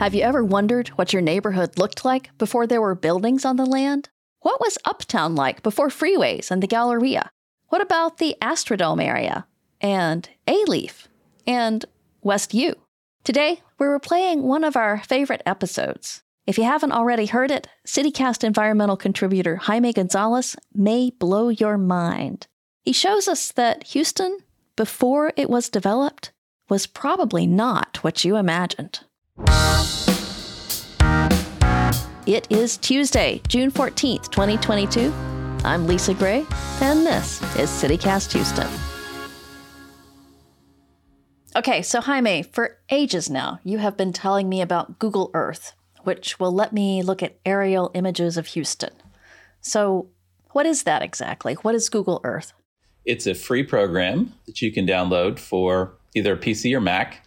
Have you ever wondered what your neighborhood looked like before there were buildings on the land? What was Uptown like before freeways and the Galleria? What about the Astrodome area? And Alief? And West U? Today, we're replaying one of our favorite episodes. If you haven't already heard it, CityCast environmental contributor Jaime Gonzalez may blow your mind. He shows us that Houston, before it was developed, was probably not what you imagined. It is Tuesday, June 14th, 2022. I'm Lisa Gray, and this is CityCast Houston. Okay, so Jaime, for ages now, you have been telling me about Google Earth, which will let me look at aerial images of Houston. So, what is that exactly? What is Google Earth? It's a free program that you can download for either PC or Mac.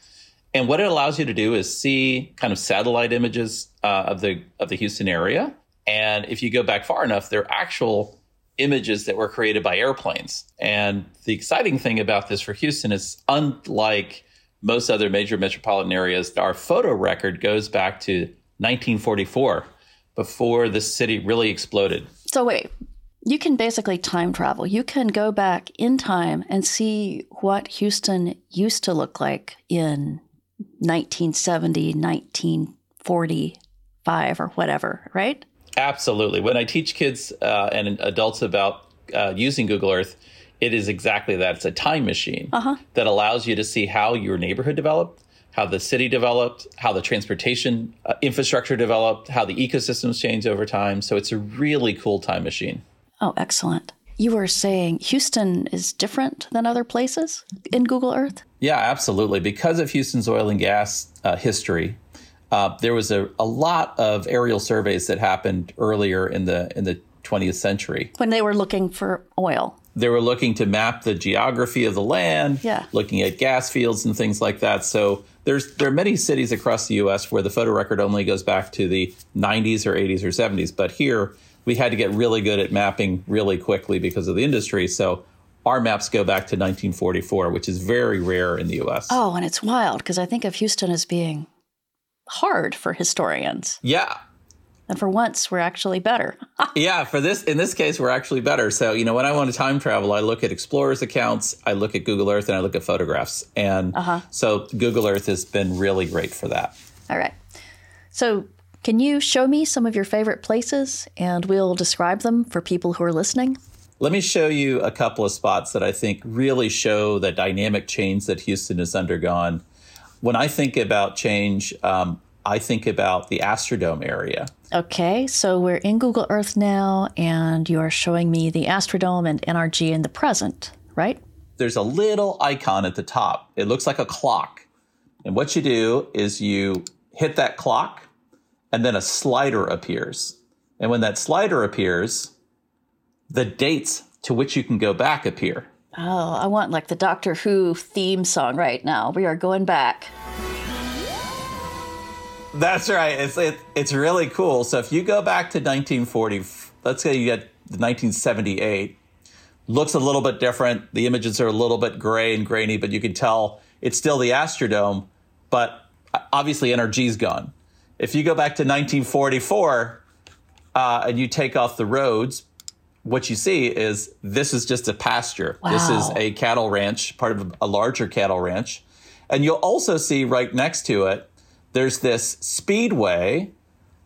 And what it allows you to do is see kind of satellite images uh, of the of the Houston area. And if you go back far enough, they're actual images that were created by airplanes. And the exciting thing about this for Houston is unlike most other major metropolitan areas, our photo record goes back to 1944 before the city really exploded. So wait, you can basically time travel. You can go back in time and see what Houston used to look like in 1970, 1945 or whatever, right? Absolutely. When I teach kids uh, and adults about uh, using Google Earth, it is exactly that. It's a time machine uh-huh. that allows you to see how your neighborhood developed, how the city developed, how the transportation uh, infrastructure developed, how the ecosystems changed over time. So it's a really cool time machine. Oh, excellent. You were saying Houston is different than other places in Google Earth? Yeah, absolutely. Because of Houston's oil and gas uh, history, uh, there was a, a lot of aerial surveys that happened earlier in the in the 20th century when they were looking for oil. They were looking to map the geography of the land, yeah. looking at gas fields and things like that. So there's there are many cities across the U.S. where the photo record only goes back to the 90s or 80s or 70s, but here we had to get really good at mapping really quickly because of the industry. So our maps go back to 1944, which is very rare in the US. Oh, and it's wild because I think of Houston as being hard for historians. Yeah. And for once, we're actually better. yeah, for this in this case, we're actually better. So, you know, when I want to time travel, I look at explorers' accounts, I look at Google Earth, and I look at photographs. And uh-huh. so Google Earth has been really great for that. All right. So can you show me some of your favorite places and we'll describe them for people who are listening? Let me show you a couple of spots that I think really show the dynamic change that Houston has undergone. When I think about change, um, I think about the Astrodome area. Okay, so we're in Google Earth now, and you are showing me the Astrodome and NRG in the present, right? There's a little icon at the top. It looks like a clock. And what you do is you hit that clock, and then a slider appears. And when that slider appears, the dates to which you can go back appear. Oh, I want like the Doctor Who theme song right now. We are going back. That's right. It's it, it's really cool. So if you go back to 1940, let's say you get 1978, looks a little bit different. The images are a little bit gray and grainy, but you can tell it's still the Astrodome, but obviously NRG's gone. If you go back to 1944 uh, and you take off the roads, what you see is this is just a pasture. Wow. This is a cattle ranch, part of a larger cattle ranch. And you'll also see right next to it, there's this speedway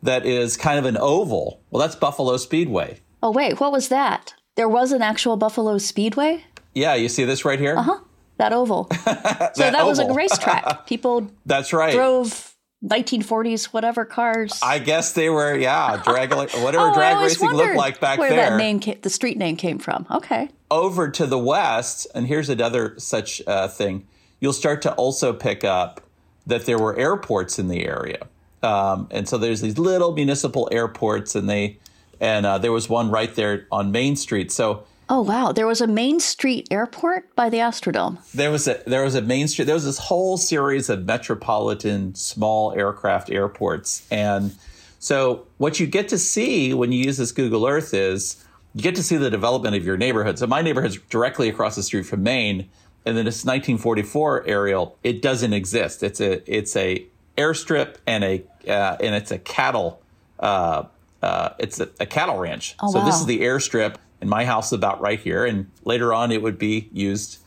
that is kind of an oval. Well, that's Buffalo Speedway. Oh, wait, what was that? There was an actual Buffalo Speedway? Yeah, you see this right here? Uh huh. That oval. that so that, that was a racetrack. People That's right. drove 1940s whatever cars. I guess they were, yeah, drag whatever oh, drag racing looked like back where there. Where that name, came, the street name came from. Okay. Over to the west, and here's another such uh, thing. You'll start to also pick up that there were airports in the area, um, and so there's these little municipal airports, and they, and uh, there was one right there on Main Street. So Oh wow, there was a Main Street airport by the Astrodome. There was a there was a Main Street. There was this whole series of metropolitan small aircraft airports, and so what you get to see when you use this Google Earth is you get to see the development of your neighborhood. So my neighborhood's directly across the street from Main, and then this 1944 aerial, it doesn't exist. It's a it's a airstrip and a uh, and it's a cattle uh, uh, it's a, a, cattle ranch. Oh, so wow. this is the airstrip, and my house is about right here. And later on, it would be used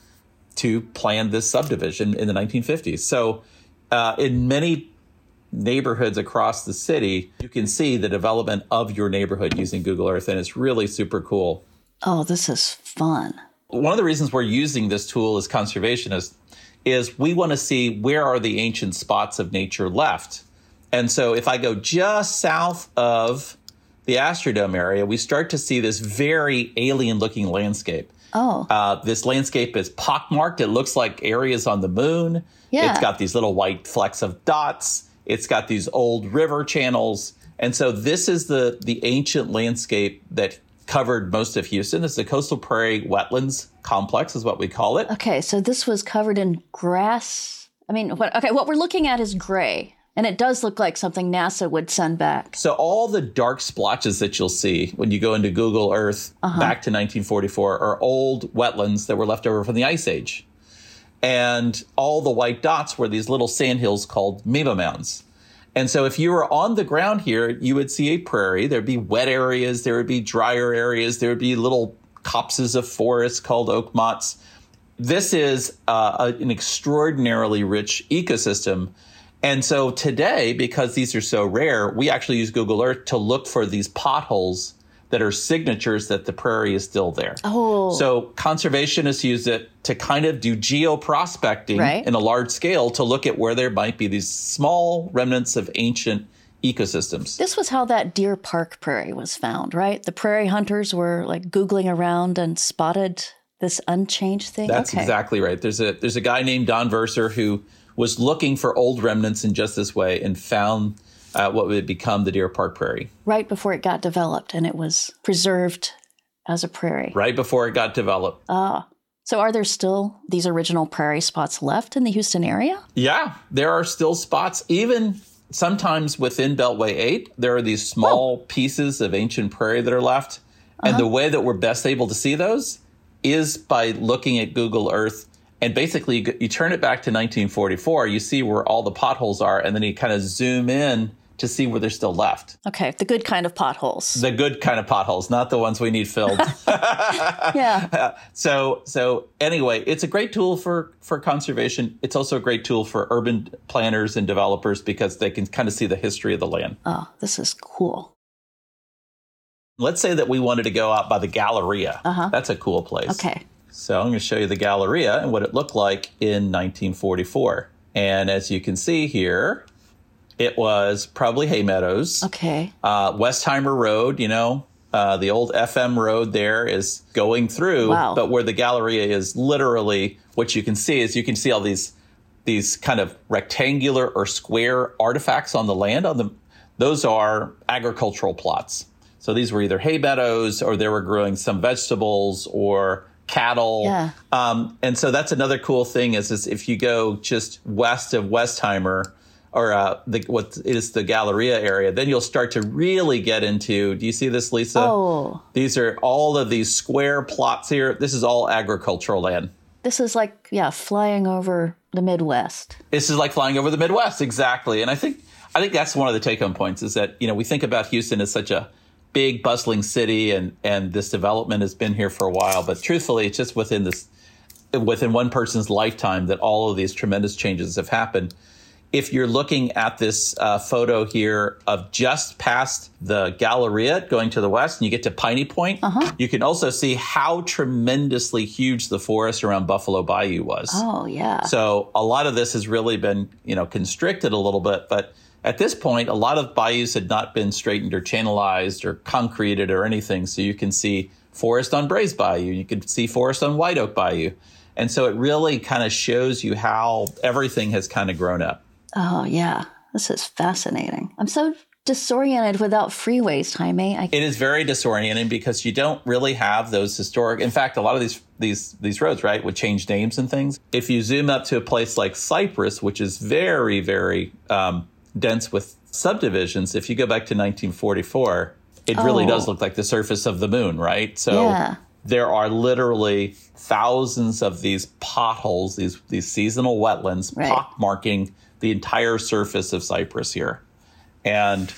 to plan this subdivision in the 1950s. So uh, in many neighborhoods across the city, you can see the development of your neighborhood using Google Earth, and it's really super cool. Oh, this is fun. One of the reasons we're using this tool as conservationists is we want to see where are the ancient spots of nature left. And so if I go just south of the Astrodome area, we start to see this very alien looking landscape. Oh. Uh, this landscape is pockmarked. It looks like areas on the moon. Yeah. It's got these little white flecks of dots. It's got these old river channels. And so this is the, the ancient landscape that covered most of Houston. It's the coastal prairie wetlands complex, is what we call it. Okay, so this was covered in grass. I mean, what, okay, what we're looking at is gray, and it does look like something NASA would send back. So all the dark splotches that you'll see when you go into Google Earth back to 1944 are old wetlands that were left over from the Ice Age. And all the white dots were these little sandhills called Mima Mounds. And so if you were on the ground here, you would see a prairie. There'd be wet areas, there would be drier areas, there would be little copses of forest called oak motts. This is uh, a- an extraordinarily rich ecosystem. And so today, because these are so rare, we actually use Google Earth to look for these potholes that are signatures that the prairie is still there. Oh. So conservationists use it to kind of do geoprospecting Right. in a large scale to look at where there might be these small remnants of ancient ecosystems. This was how that Deer Park prairie was found, right? The prairie hunters were like Googling around and spotted this unchanged thing. That's okay. exactly right. There's a there's a guy named Don Verser who was looking for old remnants in just this way and found uh, what would become the Deer Park Prairie Right before it got developed and it was preserved as a prairie. right before it got developed. Ah. So are there still these original prairie spots left in the Houston area? Yeah, there are still spots, even sometimes within Beltway 8, there are these small pieces of ancient prairie that are left. And the way that we're best able to see those is by looking at Google Earth. And basically, you, you turn it back to 1944, you see where all the potholes are, and then you kind of zoom in to see where they're still left. Okay, the good kind of potholes. The good kind of potholes, not the ones we need filled. yeah. so so anyway, it's a great tool for for conservation. It's also a great tool for urban planners and developers because they can kind of see the history of the land. Oh, this is cool. Let's say that we wanted to go out by the Galleria. Uh-huh. That's a cool place. Okay. So I'm going to show you the Galleria and what it looked like in 1944. And as you can see here, it was probably hay meadows. Okay. Uh, Westheimer Road, you know, uh, the old FM road there is going through, Wow. but where the Galleria is literally what you can see is you can see all these these kind of rectangular or square artifacts on the land on the those are agricultural plots. So these were either hay meadows or they were growing some vegetables or cattle. Yeah. Um, and so that's another cool thing is, is if you go just west of Westheimer or uh, the, what is the Galleria area, then you'll start to really get into. Do you see this, Lisa? Oh, These are all of these square plots here. This is all agricultural land. this is like, yeah, flying over the Midwest. This is like flying over the Midwest, exactly. And I think I think that's one of the take home points is that you know we think about Houston as such a big bustling city, and and this development has been here for a while, but truthfully, it's just within this within one person's lifetime that all of these tremendous changes have happened. If you're looking at this uh, photo here of just past the Galleria going to the west and you get to Piney Point, you can also see how tremendously huge the forest around Buffalo Bayou was. Oh, yeah. So a lot of this has really been, you know, constricted a little bit, but at this point, a lot of bayous had not been straightened or channelized or concreted or anything. So you can see forest on Brays Bayou, you can see forest on White Oak Bayou. And so it really kind of shows you how everything has kind of grown up. oh, yeah. This is fascinating. I'm so disoriented without freeways, Jaime. I, It is very disorienting because you don't really have those historic. In fact, a lot of these these these roads, right, would change names and things. If you zoom up to a place like Cypress, which is very very um, dense with subdivisions, if you go back to 1944, it really Oh. does look like the surface of the moon, right? So Yeah. there are literally thousands of these potholes, these these seasonal wetlands, Right. pockmarking the entire surface of Cypress here. And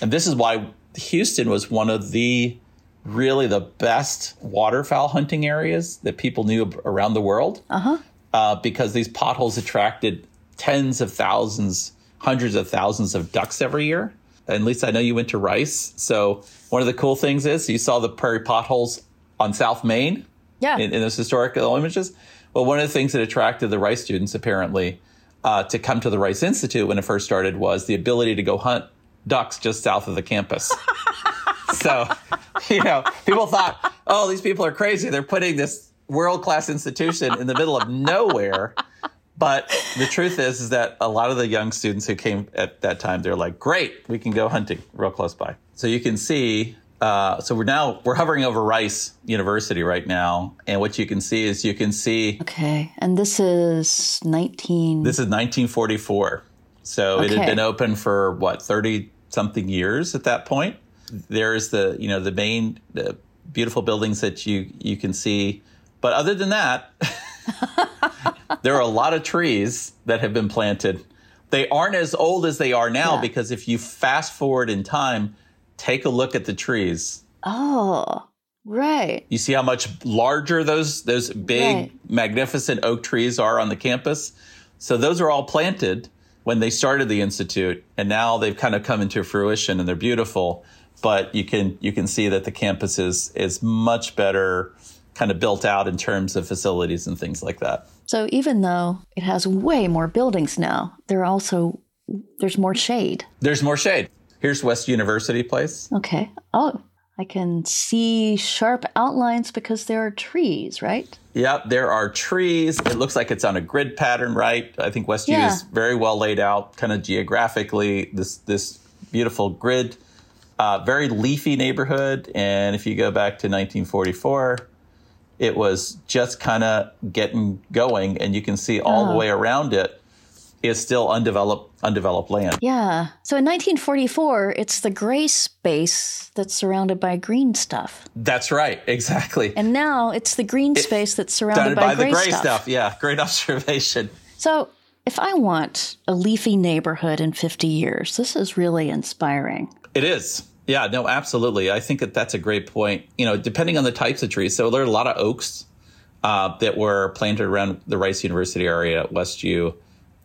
and this is why Houston was one of the really the best waterfowl hunting areas that people knew around the world. Uh-huh. Uh, because these potholes attracted tens of thousands, hundreds of thousands of ducks every year. At least I know you went to Rice. So one of the cool things is you saw the prairie potholes on South Main Yeah. in, in those historical images. Well, one of the things that attracted the Rice students apparently uh, to come to the Rice Institute when it first started was the ability to go hunt ducks just south of the campus. so, you know, people thought, oh, these people are crazy. They're putting this world class institution in the middle of nowhere. But the truth is, is that a lot of the young students who came at that time, they're like, great, we can go hunting real close by. So you can see, uh, so we're now, we're hovering over Rice University right now. And what you can see is you can see okay. And this is 19. this is 1944. So it had been open for what, 30 something years at that point. There's the, you know, the main the beautiful buildings that you you can see. But other than that, there are a lot of trees that have been planted. They aren't as old as they are now Yeah. because if you fast forward in time, take a look at the trees. oh, right. You see how much larger those those big Right. magnificent oak trees are on the campus. So those are all planted when they started the institute and now they've kind of come into fruition and they're beautiful, but you can you can see that the campus is is much better kind of built out in terms of facilities and things like that. So even though it has way more buildings now, there are also there's more shade. There's more shade. Here's West University Place. Okay. Oh, I can see sharp outlines because there are trees, right? Yep, there are trees. It looks like it's on a grid pattern, right? I think Westview Yeah. is very well laid out, kind of geographically. This this beautiful grid, uh, very leafy neighborhood. And if you go back to 1944, it was just kind of getting going, and you can see all the Oh. way around it is still undeveloped undeveloped land. Yeah. So in 1944, it's the gray space that's surrounded by green stuff. That's right, exactly. And now it's the green space that's surrounded by, by, gray, the gray stuff. stuff. Yeah, great observation. So if I want a leafy neighborhood in 50 years, this is really inspiring. It is. Yeah, no, absolutely. I think that that's a great point. You know, depending on the types of trees. So there are a lot of oaks uh, that were planted around the Rice University area at West U.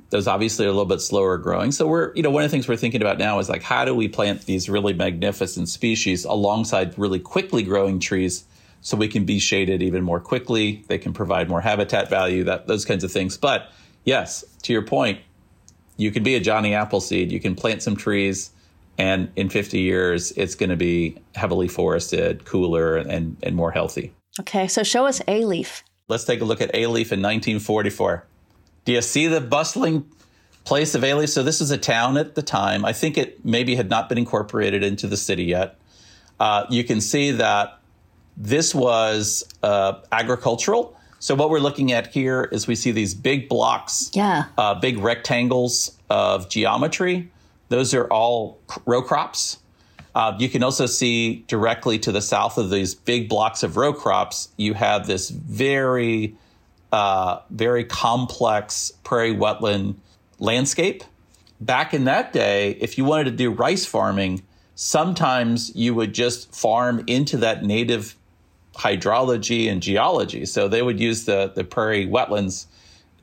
Those obviously are a little bit slower growing. So we're, you know, one of the things we're thinking about now is like, how do we plant these really magnificent species alongside really quickly growing trees so we can be shaded even more quickly? They can provide more habitat value, that those kinds of things. But yes, to your point, you can be a Johnny Appleseed. You can plant some trees, and in 50 years, it's going to be heavily forested, cooler, and, and more healthy. Okay, so show us Alief. Let's take a look at Alief in 1944. Do you see the bustling place of Alief? So this is a town at the time. I think it maybe had not been incorporated into the city yet. Uh, you can see that this was uh, agricultural. So what we're looking at here is we see these big blocks Yeah. uh, big rectangles of geometry. Those are all row crops. Uh, you can also see directly to the south of these big blocks of row crops, you have this very, uh, very complex prairie wetland landscape. Back in that day, if you wanted to do rice farming, sometimes you would just farm into that native hydrology and geology. So they would use the, the prairie wetlands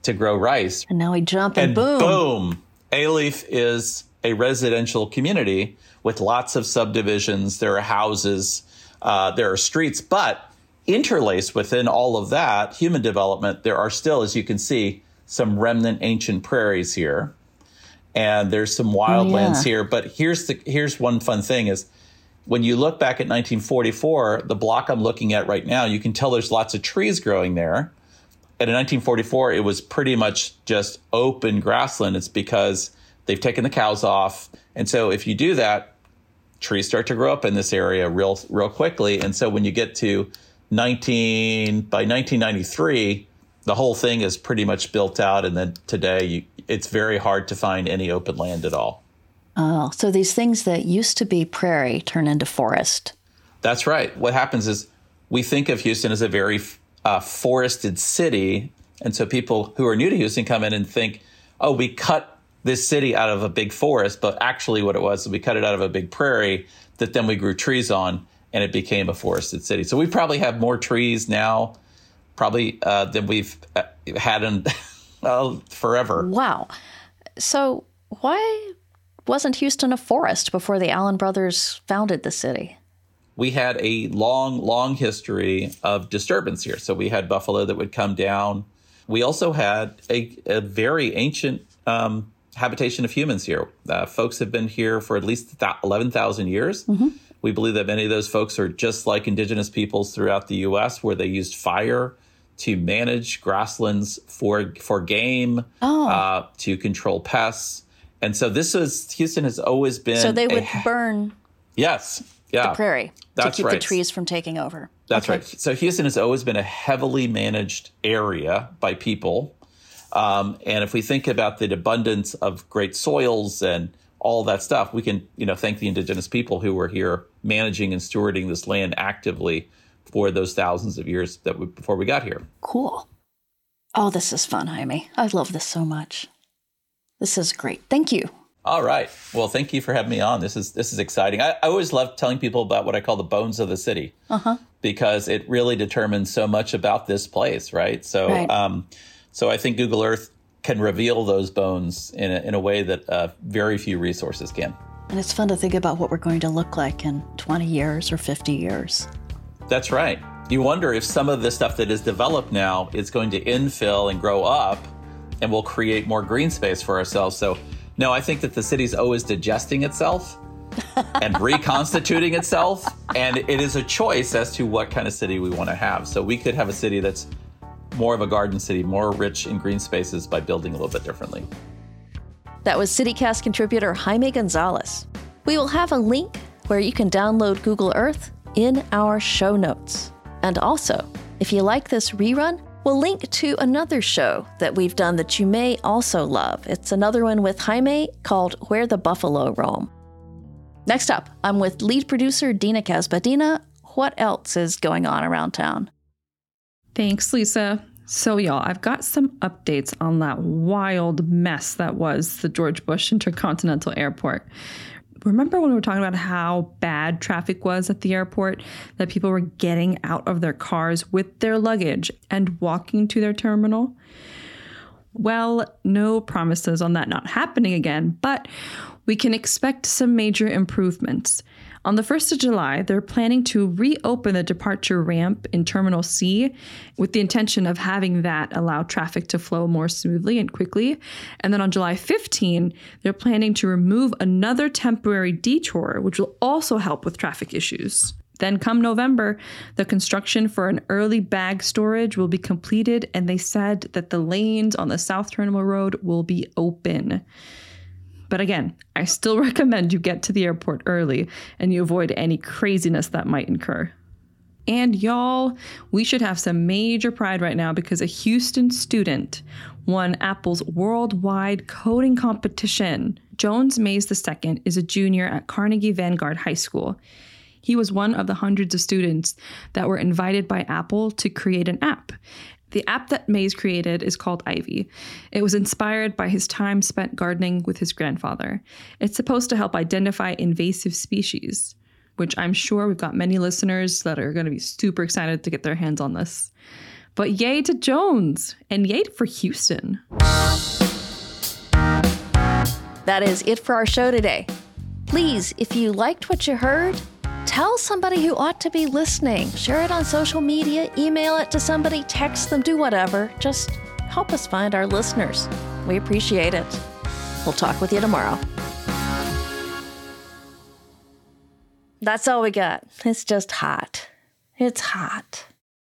to grow rice. And now we jump and, And boom. boom, Alief is a residential community with lots of subdivisions. There are houses, uh, there are streets, but interlaced within all of that human development, there are still, as you can see, some remnant ancient prairies here, and there's some wildlands yeah. here. But here's the here's one fun thing is when you look back at 1944, the block I'm looking at right now, you can tell there's lots of trees growing there. And in 1944, it was pretty much just open grassland. It's because they've taken the cows off. And so if you do that, trees start to grow up in this area real, real quickly. And so when you get to 19, by 1993, the whole thing is pretty much built out. And then today, you, it's very hard to find any open land at all. Oh, so these things that used to be prairie turn into forest. That's right. What happens is we think of Houston as a very uh, forested city. And so people who are new to Houston come in and think, oh, we cut this city out of a big forest, but actually what it was, we cut it out of a big prairie that then we grew trees on and it became a forested city. So we probably have more trees now, probably uh, than we've uh, had in well, forever. Wow. So why wasn't Houston a forest before the Allen brothers founded the city? We had a long, long history of disturbance here. So we had buffalo that would come down. We also had a, a very ancient um, habitation of humans here. Uh, folks have been here for at least 11,000 years. Mm-hmm. We believe that many of those folks are just like indigenous peoples throughout the U.S., where they used fire to manage grasslands for for game, oh. uh, to control pests, and so this is Houston has always been. So they would a, burn. Yes. Yeah. The prairie That's to keep right. the trees from taking over. That's okay. right. So Houston has always been a heavily managed area by people um, and if we think about the abundance of great soils and all that stuff, we can, you know, thank the indigenous people who were here managing and stewarding this land actively for those thousands of years that we, before we got here. Cool. Oh, this is fun, Jaime. I love this so much. This is great. Thank you. All right. Well, thank you for having me on. This is this is exciting. I, I always love telling people about what I call the bones of the city uh-huh. because it really determines so much about this place, right? So, right. Um, so I think Google Earth can reveal those bones in a, in a way that uh, very few resources can. And it's fun to think about what we're going to look like in 20 years or 50 years. That's right. You wonder if some of the stuff that is developed now is going to infill and grow up and will create more green space for ourselves. So, no, I think that the city's always digesting itself and reconstituting itself. And it is a choice as to what kind of city we want to have. So, we could have a city that's more of a garden city, more rich in green spaces by building a little bit differently. That was CityCast contributor Jaime Gonzalez. We will have a link where you can download Google Earth in our show notes. And also, if you like this rerun, we'll link to another show that we've done that you may also love. It's another one with Jaime called Where the Buffalo Roam. Next up, I'm with lead producer Dina Casbadina. What else is going on around town? Thanks, Lisa. So, y'all, I've got some updates on that wild mess that was the George Bush Intercontinental Airport. Remember when we were talking about how bad traffic was at the airport? That people were getting out of their cars with their luggage and walking to their terminal? Well, no promises on that not happening again, but we can expect some major improvements. On the 1st of July, they're planning to reopen the departure ramp in Terminal C with the intention of having that allow traffic to flow more smoothly and quickly. And then on July 15, they're planning to remove another temporary detour, which will also help with traffic issues. Then, come November, the construction for an early bag storage will be completed, and they said that the lanes on the South Terminal Road will be open. But again, I still recommend you get to the airport early and you avoid any craziness that might incur. And y'all, we should have some major pride right now because a Houston student won Apple's worldwide coding competition. Jones Mays II is a junior at Carnegie Vanguard High School. He was one of the hundreds of students that were invited by Apple to create an app. The app that Mays created is called Ivy. It was inspired by his time spent gardening with his grandfather. It's supposed to help identify invasive species, which I'm sure we've got many listeners that are going to be super excited to get their hands on this. But yay to Jones and yay for Houston. That is it for our show today. Please, if you liked what you heard, Tell somebody who ought to be listening. Share it on social media, email it to somebody, text them, do whatever. Just help us find our listeners. We appreciate it. We'll talk with you tomorrow. That's all we got. It's just hot. It's hot.